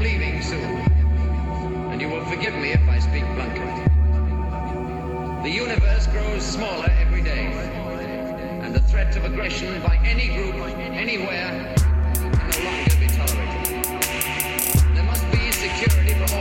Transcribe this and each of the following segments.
leaving soon, and you will forgive me if I speak bluntly. The universe grows smaller every day, and the threat of aggression by any group, anywhere, can no longer be tolerated. There must be security for all.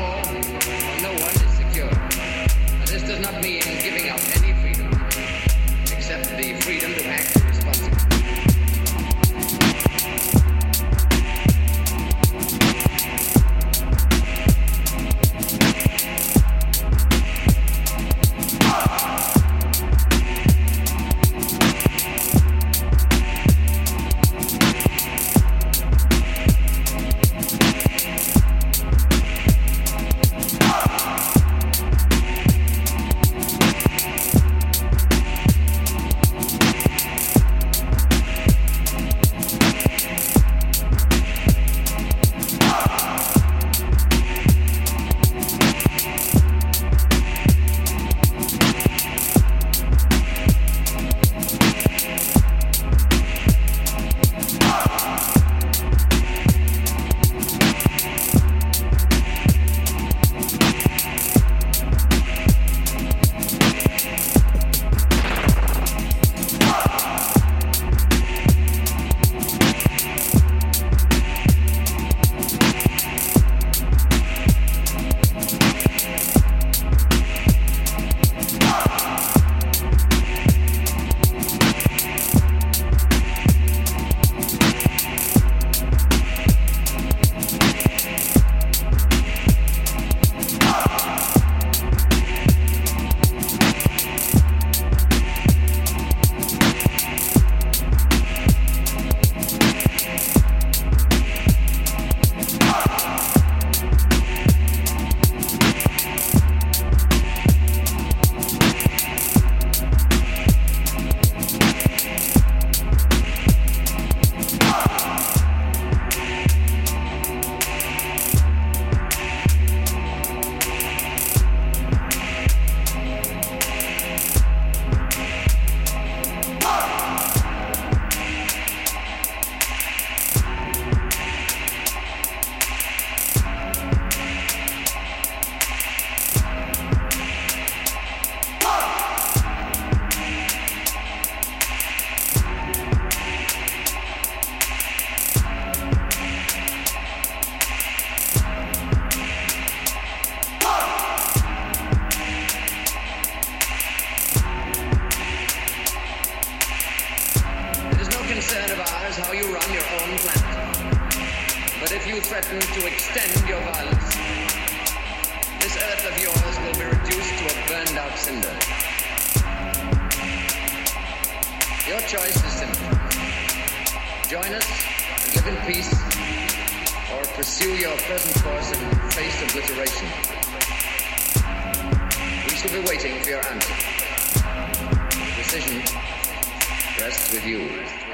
Concern of ours how you run your own planet. But if you threaten to extend your violence, this earth of yours will be reduced to a burned out cinder. Your choice is simple. Join us and live in peace, or pursue your present course and face obliteration. We shall be waiting for your answer. The Decision rests with you.